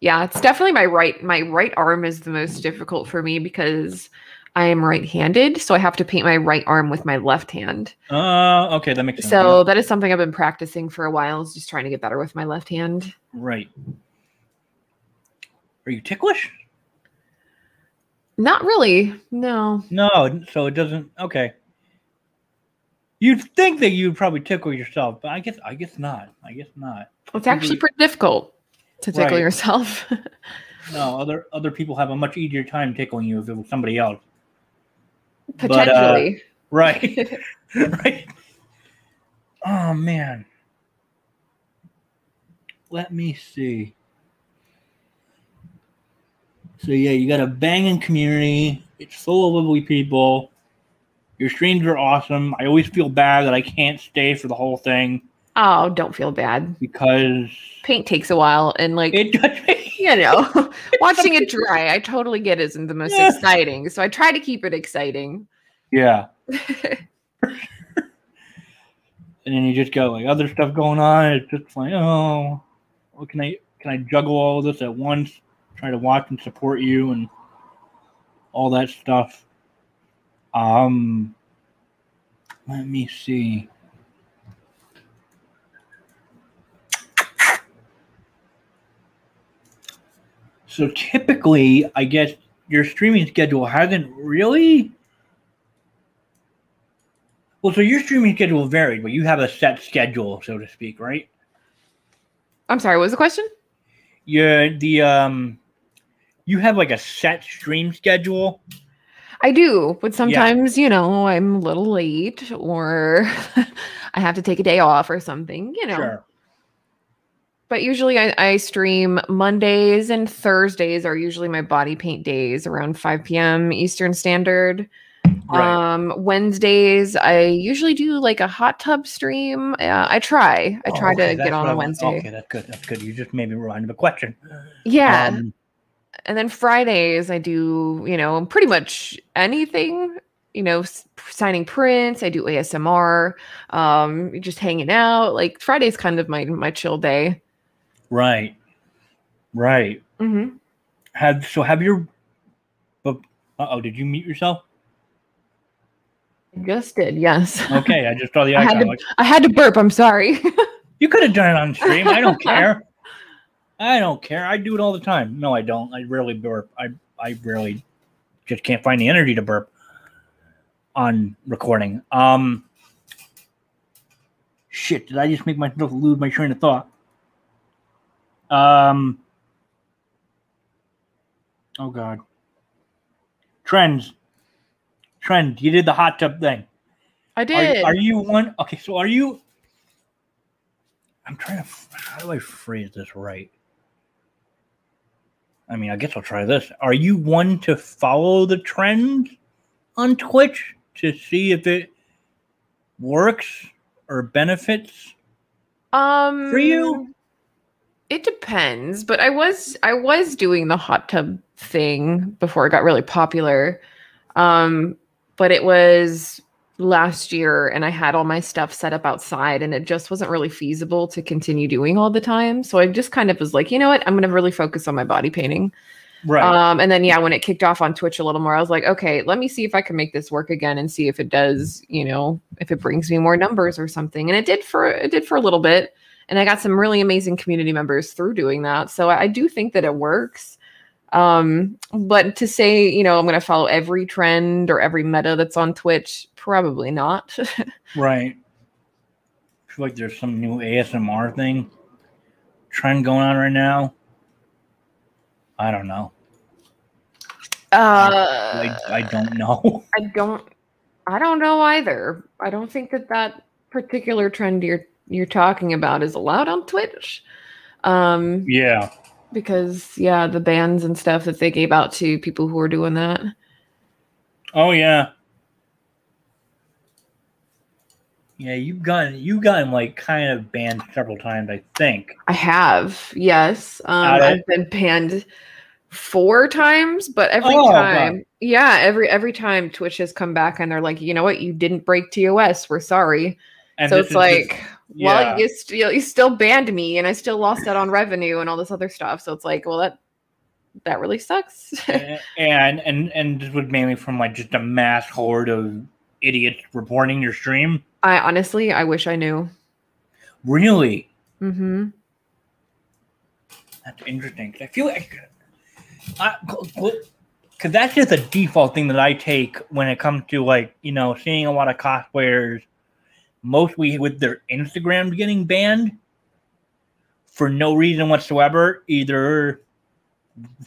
[SPEAKER 2] yeah, it's definitely my right my right arm is the most difficult for me because I am right-handed, so I have to paint my right arm with my left hand.
[SPEAKER 1] Uh okay, that makes sense.
[SPEAKER 2] So that is something I've been practicing for a while, is just trying to get better with my left hand.
[SPEAKER 1] right. Are you ticklish?
[SPEAKER 2] Not really. No.
[SPEAKER 1] No, so it doesn't okay. You'd think that you'd probably tickle yourself, but I guess I guess not. I guess not.
[SPEAKER 2] It's actually pretty difficult to tickle
[SPEAKER 1] Right.
[SPEAKER 2] yourself.
[SPEAKER 1] No, other other people have a much easier time tickling you if it was somebody else. But, uh,
[SPEAKER 2] Potentially.
[SPEAKER 1] Right. right. Oh man. Let me see. So yeah, you got a banging community. It's full of lovely people. Your streams are awesome. I always feel bad that I can't stay for the whole thing
[SPEAKER 2] oh, don't feel bad.
[SPEAKER 1] because
[SPEAKER 2] Paint takes a while and like
[SPEAKER 1] it does
[SPEAKER 2] you know, watching it dry, I totally get isn't the most
[SPEAKER 1] Yeah.
[SPEAKER 2] exciting. So I try to keep it exciting.
[SPEAKER 1] Yeah. and then you just got like other stuff going on. It's just like, oh, well, can I can I juggle all of this at once? Try to watch and support you and all that stuff. Um, let me see. So typically, I guess your streaming schedule hasn't really. Well, so your streaming schedule varied, but you have a set schedule, so to speak, right?
[SPEAKER 2] I'm sorry. What was the question?
[SPEAKER 1] Yeah, the um, you have like a set stream schedule
[SPEAKER 2] I do, but sometimes, you know, I'm a little late or I have to take a day off or something, you know.
[SPEAKER 1] Sure.
[SPEAKER 2] But usually I, I stream Mondays and Thursdays are usually my body paint days around 5 p.m. Eastern Standard.
[SPEAKER 1] Right.
[SPEAKER 2] Um, Wednesdays I usually do like a hot tub stream. Uh, I try. I try
[SPEAKER 1] Oh, okay,
[SPEAKER 2] to get on a Wednesday.
[SPEAKER 1] Okay, that's good. That's good. You just made me remind of a question.
[SPEAKER 2] Yeah.
[SPEAKER 1] Um,
[SPEAKER 2] and then Fridays I do, you know, pretty much anything, you know, s- signing prints, I do ASMR, um just hanging out. Like Friday's kind of my my chill day.
[SPEAKER 1] right. Right.
[SPEAKER 2] Mhm.
[SPEAKER 1] Have so have your. But uh oh, did you mute yourself?
[SPEAKER 2] I Just did, yes.
[SPEAKER 1] Okay, I just saw the
[SPEAKER 2] I had to- I had to burp, I'm sorry.
[SPEAKER 1] you could have done it on stream. I don't care. I don't care. I do it all the time. No, I don't. I rarely burp. I I rarely just can't find the energy to burp on recording. Um. Shit! Did I just make myself lose my train of thought? Um. Oh God. Trends. Trend. You did the hot tub thing.
[SPEAKER 2] I did.
[SPEAKER 1] are you one? Okay, so are you? I'm trying to. How do I phrase this right? I mean, I guess I'll try this. Are you one to follow the trend on Twitch to see if it works or benefits?
[SPEAKER 2] um
[SPEAKER 1] for you?
[SPEAKER 2] It depends, but I was I was doing the hot tub thing before it got really popular. Um but it was last year and I had all my stuff set up outside and it just wasn't really feasible to continue doing all the time. So I just kind of was like, you know what? I'm going to really focus on my body painting.
[SPEAKER 1] Right.
[SPEAKER 2] Um, and then yeah, when it kicked off on Twitch a little more, I was like, okay, let me see if I can make this work again and see if it does, you know, if it brings me more numbers or something. And it did for it did for a little bit. And I got some really amazing community members through doing that. So I, I do think that it works. Um, but to say, you know, I'm gonna follow every trend or every meta that's on Twitch, probably not.
[SPEAKER 1] right. I feel like there's some new ASMR thing trend going on right now. I don't know.
[SPEAKER 2] uh,
[SPEAKER 1] I, I don't know.
[SPEAKER 2] I don't I don't know either. I don't think that that particular trend you're you're talking about is allowed on Twitch. Um
[SPEAKER 1] yeah.
[SPEAKER 2] because yeah, the bans and stuff that they gave out to people who were doing that.
[SPEAKER 1] Oh yeah. Yeah, you've gotten you've gotten like kind of banned several times, I think.
[SPEAKER 2] I have. Yes. Um I've been banned four times, but every
[SPEAKER 1] Oh,
[SPEAKER 2] time
[SPEAKER 1] God.
[SPEAKER 2] yeah, every every time Twitch has come back and they're like, "You know what? You didn't break TOS. We're sorry."
[SPEAKER 1] And
[SPEAKER 2] so it's like
[SPEAKER 1] just-
[SPEAKER 2] well you still you still banned me and i still lost out on revenue and all this other stuff so it's like well that that really sucks
[SPEAKER 1] and and and this was mainly from like just a mass horde of idiots reporting your stream.
[SPEAKER 2] i honestly i wish i knew
[SPEAKER 1] Really,
[SPEAKER 2] mm-hmm
[SPEAKER 1] that's interesting. 'cause I feel like, I, because that's just a default thing that I take when it comes to like you know seeing a lot of cosplayers, mostly with their Instagram getting banned for no reason whatsoever, either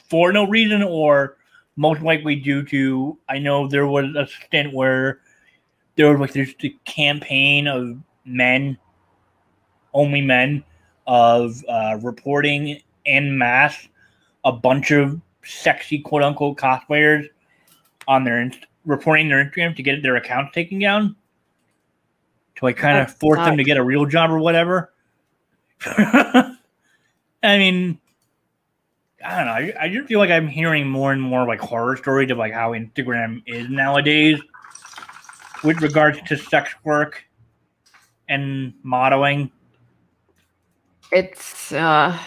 [SPEAKER 1] for no reason or most likely due to I know there was a stint where there was like this the campaign of men, only men, of uh, reporting en masse a bunch of sexy quote unquote cosplayers on their inst- reporting their Instagram to get their accounts taken down to like kind of force them to get a real job or whatever. I mean, I don't know. I, I just feel like I'm hearing more and more like horror stories of like how Instagram is nowadays with regards to sex work and modeling.
[SPEAKER 2] it's uh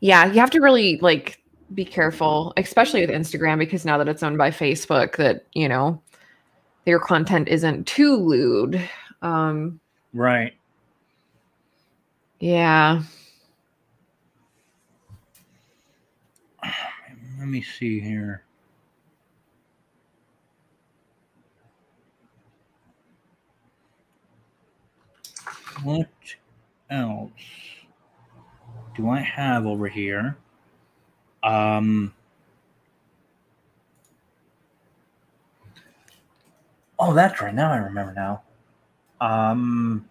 [SPEAKER 2] yeah you have to really like be careful especially with instagram because now that it's owned by facebook that you know your content isn't too lewd um
[SPEAKER 1] Right.
[SPEAKER 2] yeah
[SPEAKER 1] let me see here. What else do I have over here? Um. Oh, that's right. Now I remember now. Um.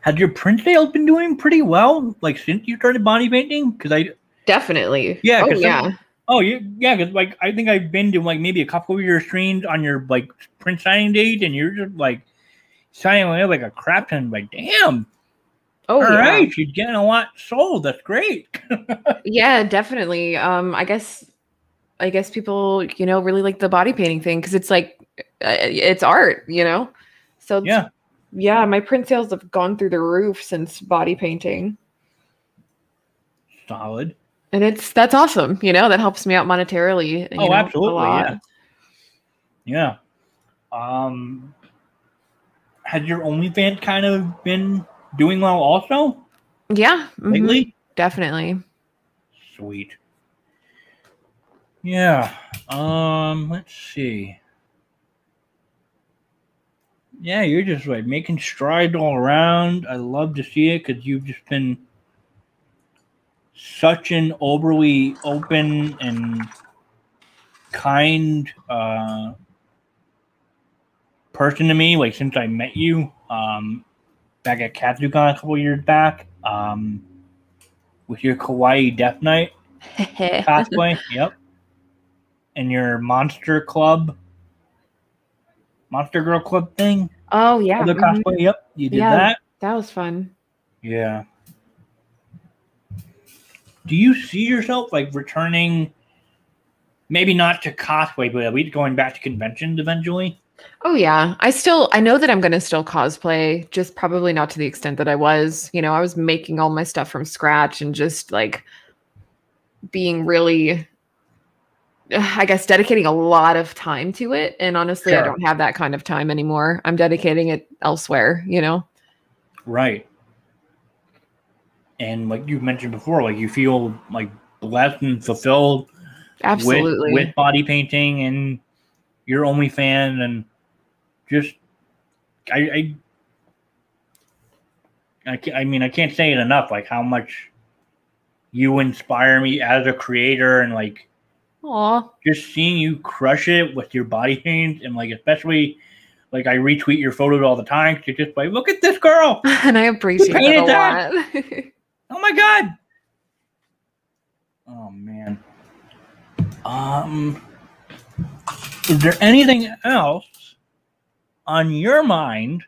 [SPEAKER 1] Had your print sales been doing pretty well, like since you started body painting? Because I,
[SPEAKER 2] Definitely.
[SPEAKER 1] Yeah,
[SPEAKER 2] Oh
[SPEAKER 1] some-
[SPEAKER 2] yeah.
[SPEAKER 1] oh yeah, yeah, because like I think I've been to like maybe a couple of your streams on your like print signing date, and you're just like signing away like a crap ton. Like, damn,
[SPEAKER 2] Oh
[SPEAKER 1] all
[SPEAKER 2] yeah.
[SPEAKER 1] right, you're getting a lot sold. That's great.
[SPEAKER 2] Yeah, definitely. Um, I guess, I guess people, you know, really like the body painting thing because it's like, uh, it's art, you know. So
[SPEAKER 1] Yeah.
[SPEAKER 2] yeah, my print sales have gone through the roof since body painting,
[SPEAKER 1] Solid.
[SPEAKER 2] and it's that's awesome. You know, that helps me out monetarily.
[SPEAKER 1] Oh,
[SPEAKER 2] know,
[SPEAKER 1] absolutely, yeah. Yeah. Um, has your OnlyFans kind of been doing well also
[SPEAKER 2] Yeah, mhm,
[SPEAKER 1] lately?
[SPEAKER 2] definitely.
[SPEAKER 1] Sweet. Yeah. Um, let's see. Yeah, you're just like making strides all around. I love to see it because you've just been such an overly open and kind uh, person to me. Like since I met you, um, back at Katsucon a couple years back, um, with your Kawaii Death Knight cosplay. yep. And your Monster Club, Monster Girl Club thing.
[SPEAKER 2] oh yeah,
[SPEAKER 1] The
[SPEAKER 2] mhm.
[SPEAKER 1] Yep. You did
[SPEAKER 2] Yeah.
[SPEAKER 1] that.
[SPEAKER 2] that was fun.
[SPEAKER 1] Yeah. Do you see yourself like returning? Maybe not to cosplay, but at least going back to conventions eventually.
[SPEAKER 2] Oh yeah. I still I know that I'm going to still cosplay, just probably not to the extent that I was. You know, I was making all my stuff from scratch and just like being really I guess dedicating a lot of time to it and honestly I don't have that kind of time anymore. I'm dedicating it elsewhere, you know.
[SPEAKER 1] Right. And like you mentioned before, like you feel like blessed and fulfilled
[SPEAKER 2] Absolutely.
[SPEAKER 1] with, with body painting and your OnlyFans and just I I I, I mean I can't say it enough like how much you inspire me as a creator and like
[SPEAKER 2] Aw.
[SPEAKER 1] just seeing you crush it with your body paint and like especially like I retweet your photos all the time to just like look at this girl
[SPEAKER 2] and I appreciate it a
[SPEAKER 1] that?
[SPEAKER 2] lot.
[SPEAKER 1] Oh my god. Oh man. Um is there anything else on your mind?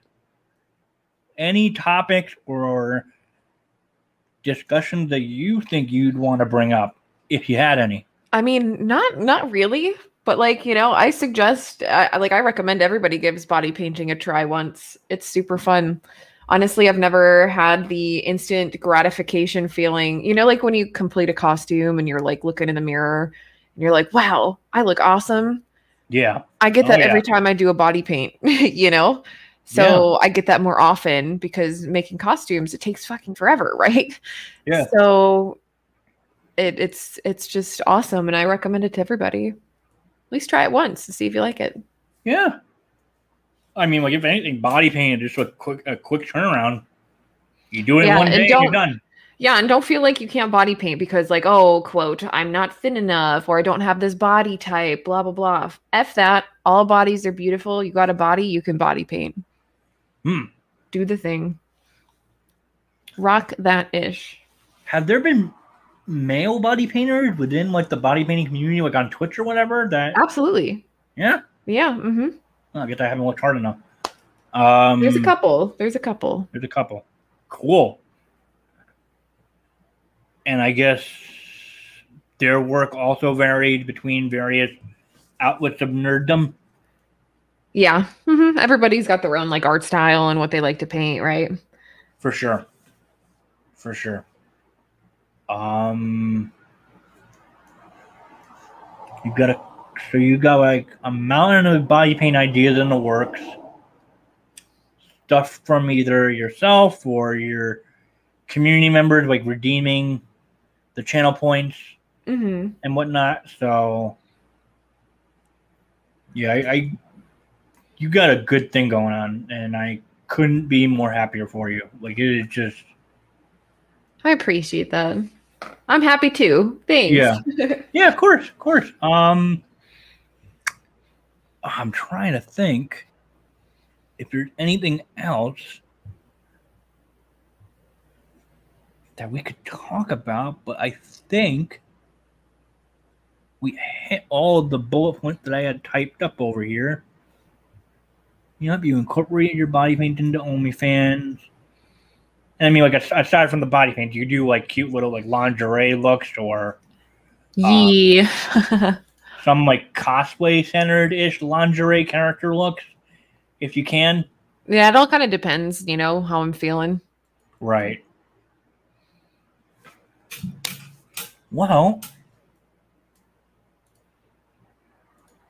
[SPEAKER 1] Any topics or discussions that you think you'd want to bring up if you had any?
[SPEAKER 2] I mean, not not really, but like you know, I suggest, I, like, I recommend everybody gives body painting a try once. It's super fun. Honestly, I've never had the instant gratification feeling. You know, like when you complete a costume and you're like looking in the mirror and you're like, "Wow, I look awesome."
[SPEAKER 1] Yeah.
[SPEAKER 2] I get
[SPEAKER 1] Oh,
[SPEAKER 2] that
[SPEAKER 1] yeah.
[SPEAKER 2] every time I do a body paint. you know. So I get that more often because making costumes it takes fucking forever, right?
[SPEAKER 1] Yeah.
[SPEAKER 2] So it, it's it's just awesome, and I recommend it to everybody. At least try it once to see if you like it.
[SPEAKER 1] Yeah. I mean, like if anything, body paint is just a quick a quick turnaround. You do it
[SPEAKER 2] Yeah,
[SPEAKER 1] in one day, you're done.
[SPEAKER 2] Yeah, and don't feel like you can't body paint because, like, oh, quote, I'm not thin enough or I don't have this body type, blah blah blah. F that. All bodies are beautiful. You got a body, you can body paint.
[SPEAKER 1] Hmm.
[SPEAKER 2] Do the thing. Rock that ish.
[SPEAKER 1] Have there been male body painters within like the body painting community, like on Twitch or whatever? That
[SPEAKER 2] Absolutely.
[SPEAKER 1] yeah,
[SPEAKER 2] Yeah. hmm
[SPEAKER 1] Oh, I guess I haven't looked hard enough. Um,
[SPEAKER 2] There's a couple. There's a couple.
[SPEAKER 1] There's a couple. Cool. And I guess their work also varied between various outlets of nerddom.
[SPEAKER 2] Yeah. hmm Everybody's got their own like art style and what they like to paint, right?
[SPEAKER 1] For sure. For sure. Um you got a so you got like a mountain of body paint ideas in the works. Stuff from either yourself or your community members like redeeming the channel points
[SPEAKER 2] hmm
[SPEAKER 1] and whatnot. So, yeah, I, I you got a good thing going on, and I couldn't be more happier for you. Like it is just
[SPEAKER 2] I appreciate that. I'm happy too. Thanks.
[SPEAKER 1] Yeah. Yeah, of course, of course. Um, I'm trying to think if there's anything else that we could talk about, but I think we hit all the bullet points that I had typed up over here. Yep, you incorporated your body paint into OnlyFans. And I mean, like as- aside from the body paint, you do like cute little like lingerie looks or uh,
[SPEAKER 2] yeah.
[SPEAKER 1] some like cosplay centered ish lingerie character looks, if you can.
[SPEAKER 2] yeah, it all kind of depends, you know, how I'm feeling.
[SPEAKER 1] Right. Well.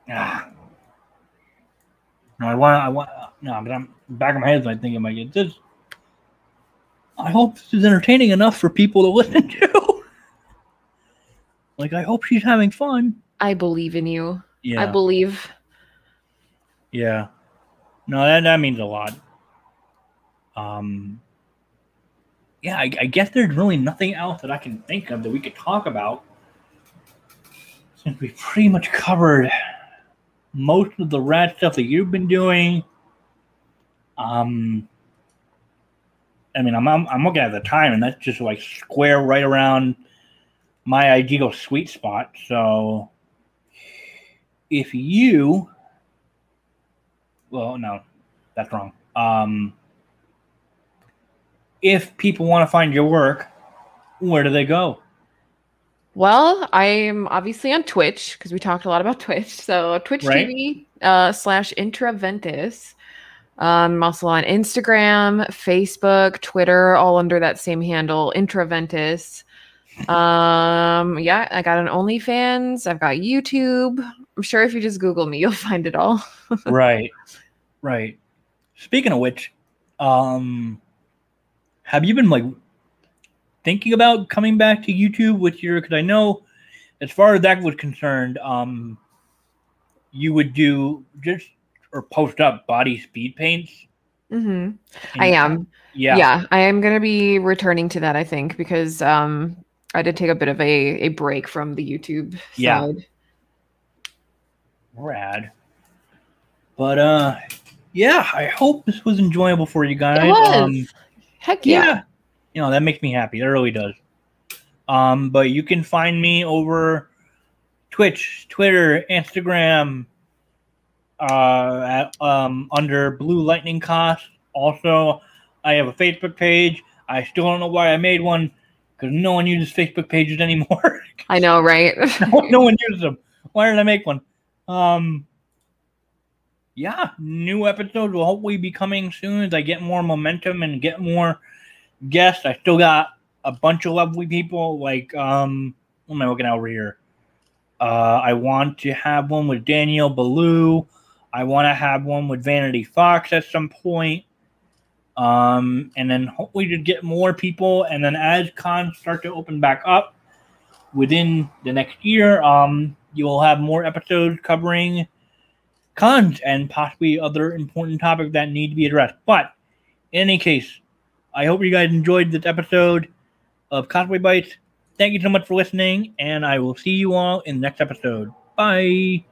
[SPEAKER 1] Ah. No, I want. I want. No, but I'm back of my head. I think I might get this. I hope this is entertaining enough for people to listen to. like, I hope she's having fun.
[SPEAKER 2] I believe in you.
[SPEAKER 1] Yeah.
[SPEAKER 2] I believe.
[SPEAKER 1] Yeah. No, that that means a lot. Um. Yeah, I, I guess there's really nothing else that I can think of that we could talk about, since we pretty much covered most of the rad stuff that you've been doing. Um. I mean, I'm I'm, I'm looking at the time, and that's just like square right around my ideal sweet spot. So, if you well, no, that's wrong. Um, if people want to find your work, where do they go?
[SPEAKER 2] Well, I'm obviously on Twitch because we talked a lot about Twitch. So Twitch
[SPEAKER 1] Right.
[SPEAKER 2] TV uh, slash Intraventus. Um, I'm also on Instagram, Facebook, Twitter, all under that same handle, Intraventus. Um, yeah, I got an OnlyFans. I've got YouTube. I'm sure if you just Google me, you'll find it all.
[SPEAKER 1] right, right. Speaking of which, um, have you been like thinking about coming back to YouTube with your? Because I know, as far as that was concerned, um, you would do just or post up body speed paints. Mm-hmm.
[SPEAKER 2] I am.
[SPEAKER 1] Yeah.
[SPEAKER 2] yeah i am going to be returning to that i think because um i did take a bit of a a break from the youtube
[SPEAKER 1] Yeah.
[SPEAKER 2] side
[SPEAKER 1] Rad. But uh yeah, I hope this was enjoyable for you guys.
[SPEAKER 2] it was
[SPEAKER 1] Um
[SPEAKER 2] heck
[SPEAKER 1] yeah.
[SPEAKER 2] yeah,
[SPEAKER 1] You know, that makes me happy. That really does. Um, but you can find me over Twitch, Twitter, Instagram, uh at, um under Blue Lightning Cost. Also, I have a Facebook page. I still don't know why I made one because no one uses Facebook pages anymore.
[SPEAKER 2] i know right
[SPEAKER 1] no, no one uses them. Why did I make one? Um, yeah, new episodes will hopefully be coming soon as I get more momentum and get more guests. I still got a bunch of lovely people. Like, um, what am I looking at over here? Uh, I want to have one with Danielle Ballou. I want to have one with Vanity Fox at some point. Um, and then hopefully to get more people. And then as cons start to open back up, within the next year, um, you will have more episodes covering cons and possibly other important topics that need to be addressed. But in any case, I hope you guys enjoyed this episode of Cosplay Bites. Thank you so much for listening, and I will see you all in the next episode. Bye.